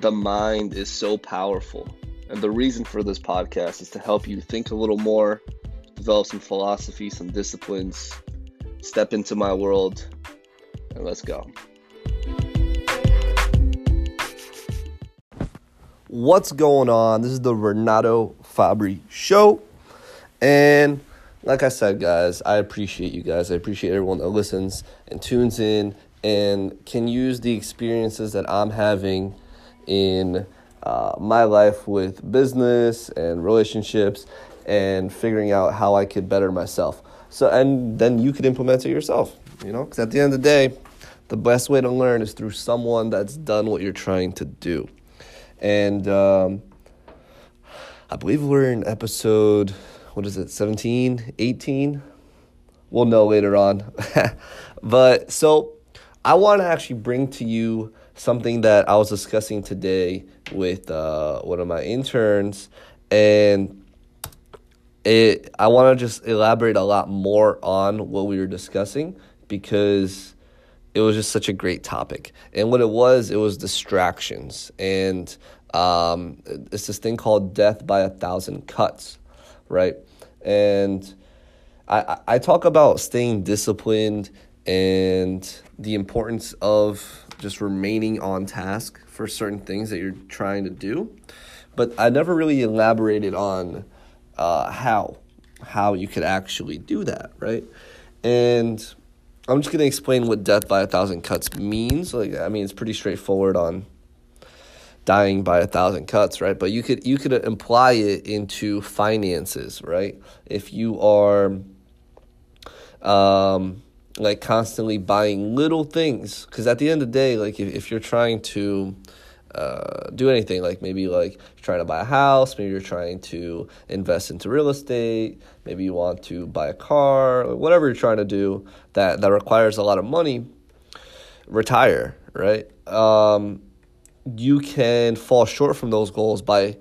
the mind is so powerful. And the reason for this podcast is to help you think a little more, develop some philosophy, some disciplines, step into my world, and let's go. What's going on? This is the Renato Fabri Show. And like I said, guys, I appreciate you guys. I appreciate everyone that listens and tunes in and can use the experiences that I'm having in uh, my life with business and relationships and figuring out how I could better myself. So, and then you could implement it yourself, you know, because at the end of the day, the best way to learn is through someone that's done what you're trying to do. And um, I believe we're in episode, what is it, 17, 18? We'll know later on. but so I want to actually bring to you something that I was discussing today with uh, one of my interns, and it I want to just elaborate a lot more on what we were discussing because it was just such a great topic. And what it was, it was distractions, and um, it's this thing called death by a thousand cuts, right? And I I talk about staying disciplined and the importance of just remaining on task for certain things that you're trying to do. But I never really elaborated on uh, how how you could actually do that, right? And I'm just gonna explain what death by a thousand cuts means. Like, I mean, it's pretty straightforward on dying by a thousand cuts, right? But you could you could imply it into finances, right? If you are um, like constantly buying little things. Because at the end of the day like if, if you're trying to uh, do anything like maybe like you're trying to buy a house maybe you're trying to invest into real estate maybe you want to buy a car whatever you're trying to do that that requires a lot of money retire right? Um, you can fall short from those goals by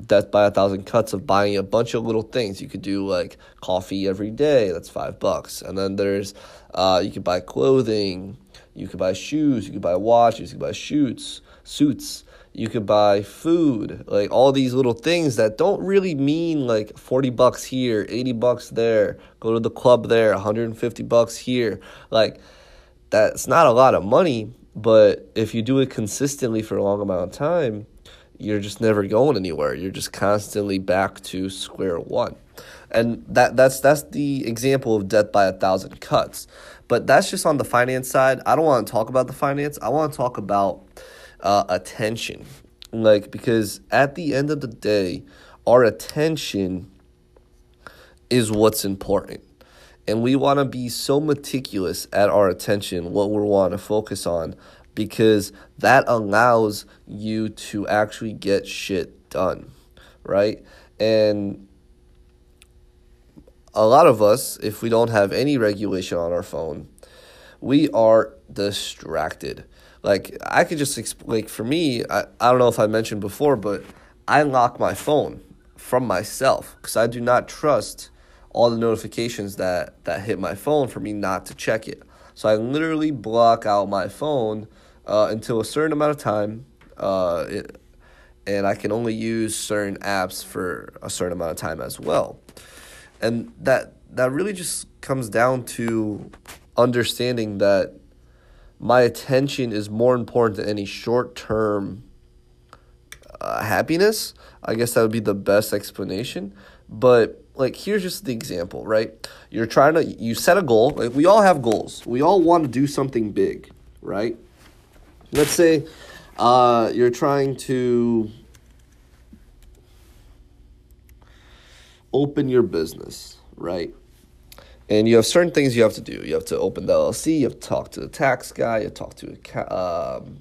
death by a thousand cuts of buying a bunch of little things. You could do like coffee every day, that's five bucks. And then there's uh, you could buy clothing, you could buy shoes, you could buy watches, you could buy shoots, suits, you could buy food, like all these little things that don't really mean like 40 bucks here, 80 bucks there, go to the club there, 150 bucks here. Like that's not a lot of money, but if you do it consistently for a long amount of time, you're just never going anywhere. You're just constantly back to square one. And that that's that's the example of death by a thousand cuts. But that's just on the finance side. I don't want to talk about the finance. I want to talk about uh, attention. Like because at the end of the day, our attention is what's important. And we want to be so meticulous at our attention, what we want to focus on, because that allows you to actually get shit done, right? And a lot of us, if we don't have any regulation on our phone, we are distracted. Like I could just exp- like for me, I, I don't know if I mentioned before, but I lock my phone from myself because I do not trust all the notifications that that hit my phone for me not to check it. So I literally block out my phone uh, until a certain amount of time. Uh, it, and I can only use certain apps for a certain amount of time as well. And that that really just comes down to understanding that my attention is more important than any short-term uh, happiness. I guess that would be the best explanation. But like here's just the example, right? You're trying to you set a goal. Like we all have goals. We all want to do something big, right? Let's say uh, you're trying to open your business, right? And you have certain things you have to do. You have to open the LLC. You have to talk to the tax guy. You talk to um,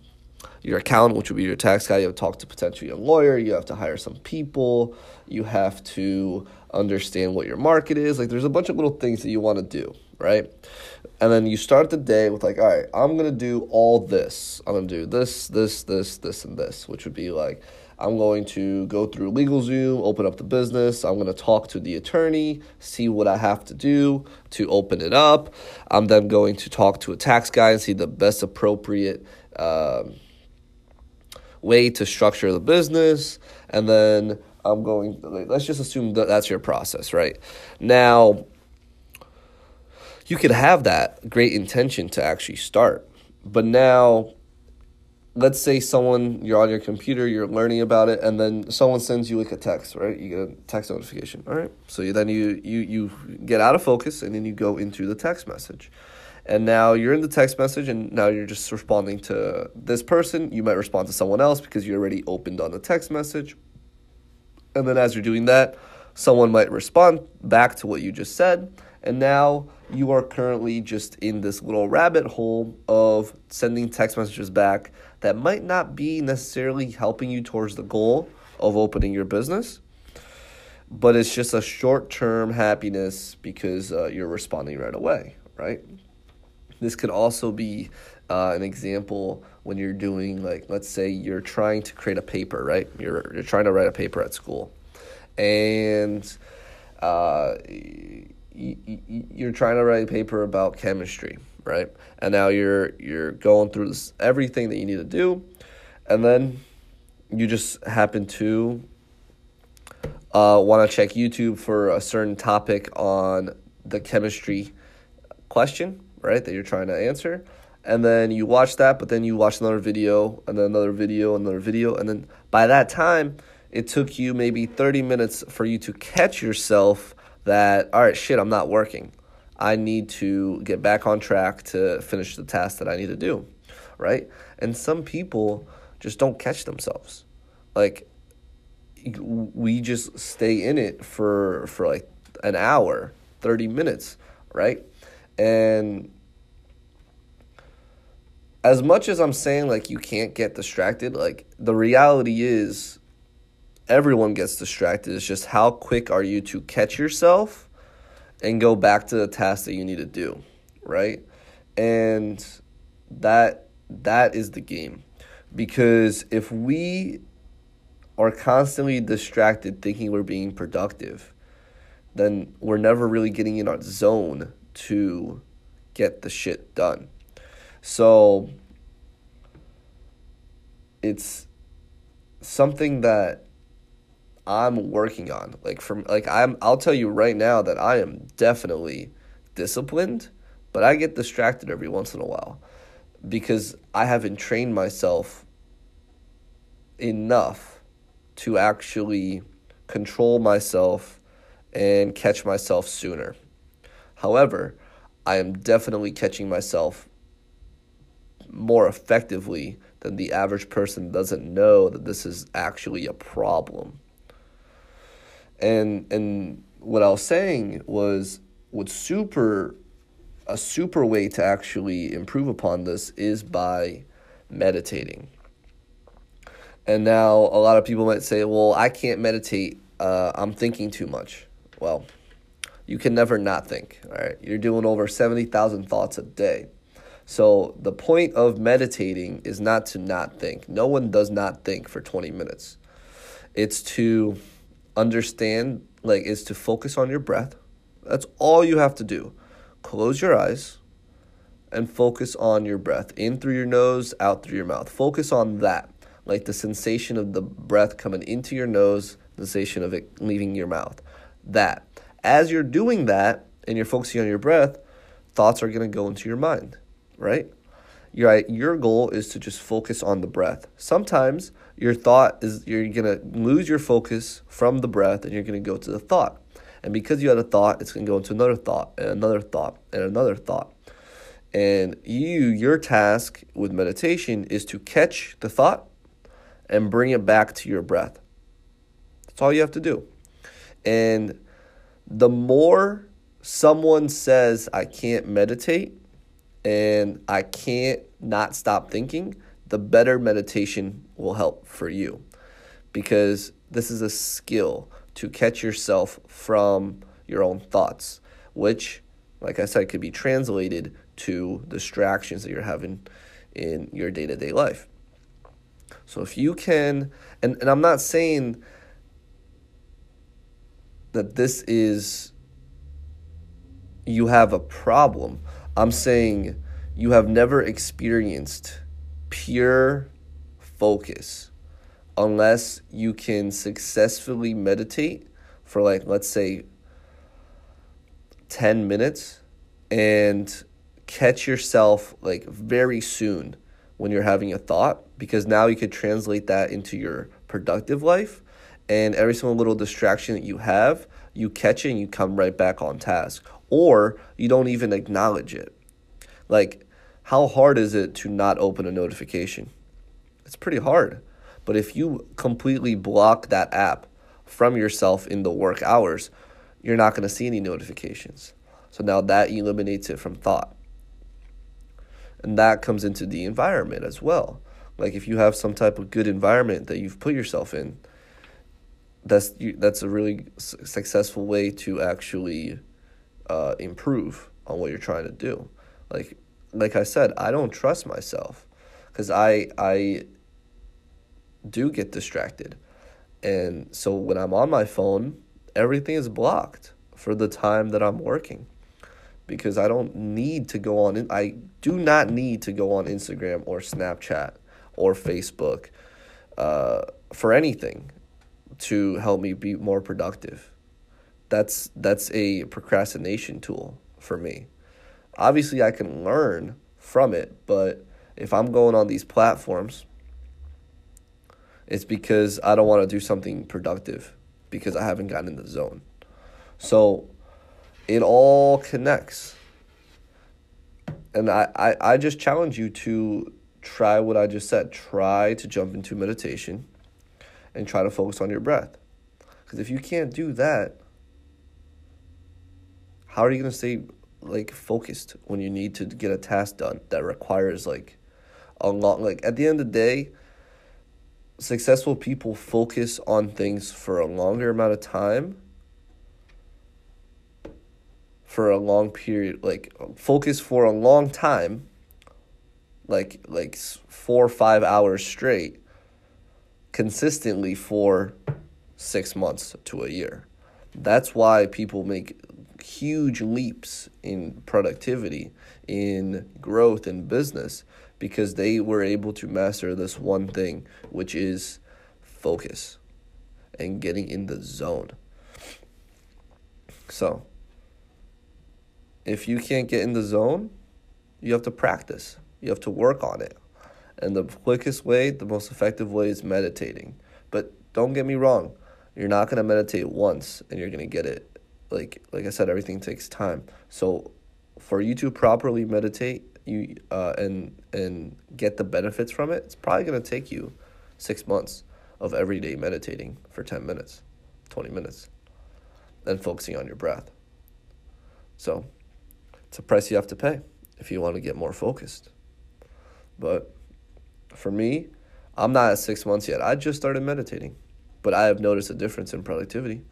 your accountant, which would be your tax guy. You have to talk to potentially a lawyer. You have to hire some people. You have to understand what your market is. Like, there's a bunch of little things that you want to do, right? And then you start the day with like, all right, I'm gonna do all this. I'm gonna do this, this, this, this, and this, which would be like, I'm going to go through LegalZoom, open up the business. I'm going to talk to the attorney, see what I have to do to open it up. I'm then going to talk to a tax guy and see the best appropriate um, way to structure the business, and then I'm going. Let's just assume that that's your process, right? Now, you could have that great intention to actually start, but now let's say someone you're on your computer you're learning about it and then someone sends you like a text right? You get a text notification all right? So you, then you you you get out of focus and then you go into the text message. And now you're in the text message and now you're just responding to this person. You might respond to someone else because you already opened on the text message. And then as you're doing that someone might respond back to what you just said. And now you are currently just in this little rabbit hole of sending text messages back that might not be necessarily helping you towards the goal of opening your business, but it's just a short term happiness because uh, you're responding right away, right? This could also be uh, an example when you're doing, like, let's say you're trying to create a paper, right? You're, you're trying to write a paper at school. And uh, you're trying to write a paper about chemistry, right? And now you're you're going through this, everything that you need to do, and then you just happen to uh, want to check YouTube for a certain topic on the chemistry question, right? That you're trying to answer. And then you watch that, but then you watch another video, and then another video, another video, and then by that time, it took you maybe 30 minutes for you to catch yourself that, all right, shit, I'm not working. I need to get back on track to finish the task that I need to do, right? And some people just don't catch themselves. Like, we just stay in it for for like an hour, 30 minutes, right? And as much as I'm saying like you can't get distracted, like the reality is everyone gets distracted. It's just how quick are you to catch yourself and go back to the task that you need to do, right? And that that is the game. Because if we are constantly distracted thinking we're being productive, then we're never really getting in our zone to get the shit done. So it's something that I'm working on. Like from like I'm I'll tell you right now that I am definitely disciplined, but I get distracted every once in a while because I haven't trained myself enough to actually control myself and catch myself sooner. However, I am definitely catching myself more effectively than the average person doesn't know that this is actually a problem. And and what I was saying was what's super a super way to actually improve upon this is by meditating. And now a lot of people might say, "Well, I can't meditate. Uh, I'm thinking too much." Well, you can never not think. All right, you're doing over seventy thousand thoughts a day. So the point of meditating is not to not think. No one does not think for twenty minutes. It's to understand like is to focus on your breath. That's all you have to do. Close your eyes and focus on your breath in through your nose, out through your mouth. Focus on that. Like the sensation of the breath coming into your nose, the sensation of it leaving your mouth. That. As you're doing that and you're focusing on your breath, thoughts are going to go into your mind, right? Your, your goal is to just focus on the breath. Sometimes your thought is you're going to lose your focus from the breath and you're going to go to the thought. And because you had a thought, it's going to go into another thought and another thought and another thought. And you, your task with meditation is to catch the thought and bring it back to your breath. That's all you have to do. And the more someone says, I can't meditate, and I can't not stop thinking, the better meditation will help for you. Because this is a skill to catch yourself from your own thoughts, which, like I said, could be translated to distractions that you're having in your day to day life. So if you can, and, and I'm not saying that this is, you have a problem. I'm saying you have never experienced pure focus, unless you can successfully meditate for like let's say 10 minutes and catch yourself like very soon when you're having a thought because now you could translate that into your productive life. And every single little distraction that you have you catch it and you come right back on task or you don't even acknowledge it. Like how hard is it to not open a notification? It's pretty hard. But if you completely block that app from yourself in the work hours you're not going to see any notifications. So now that eliminates it from thought. And that comes into the environment as well. Like if you have some type of good environment that you've put yourself in that's that's a really successful way to actually uh, improve on what you're trying to do. Like like I said, I don't trust myself because I I do get distracted, and so when I'm on my phone, everything is blocked for the time that I'm working because I don't need to go on. I do not need to go on Instagram or Snapchat or Facebook uh, for anything to help me be more productive. That's that's a procrastination tool for me. Obviously, I can learn from it, but if I'm going on these platforms, it's because I don't want to do something productive because I haven't gotten in the zone. So it all connects. And I, I, I just challenge you to try what I just said. Try to jump into meditation and try to focus on your breath. Because if you can't do that, how are you going to stay like focused when you need to get a task done that requires like a long like at the end of the day successful people focus on things for a longer amount of time for a long period like focus for a long time like like 4 or 5 hours straight consistently for six months to a year. That's why people make huge leaps in productivity, in growth in business, because they were able to master this one thing, which is focus and getting in the zone. So, if you can't get in the zone, you have to practice, you have to work on it. And the quickest way, the most effective way is meditating. But don't get me wrong, you're not going to meditate once and you're going to get it. Like like I said everything takes time. So for you to properly meditate, you uh, and and get the benefits from it, it's probably to take you 6 months of everyday meditating for 10 minutes, 20 minutes, and focusing on your breath. So, it's a price you have to pay if you want to get more focused. But for me, I'm not at six months yet. I just started meditating, but I have noticed a difference in productivity,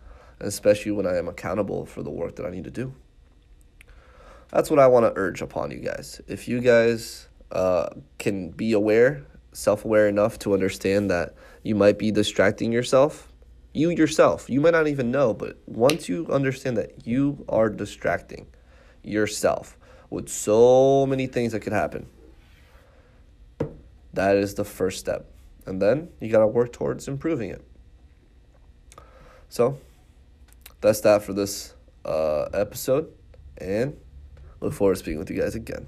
especially when I am accountable for the work that I need to do. That's what I want to urge upon you guys. If you guys uh, can be aware, self aware enough to understand that you might be distracting yourself, you yourself, you might not even know, but once you understand that you are distracting yourself with so many things that could happen, that is the first step. And then you got to work towards improving it. So that's that for this uh, episode. And look forward to speaking with you guys again.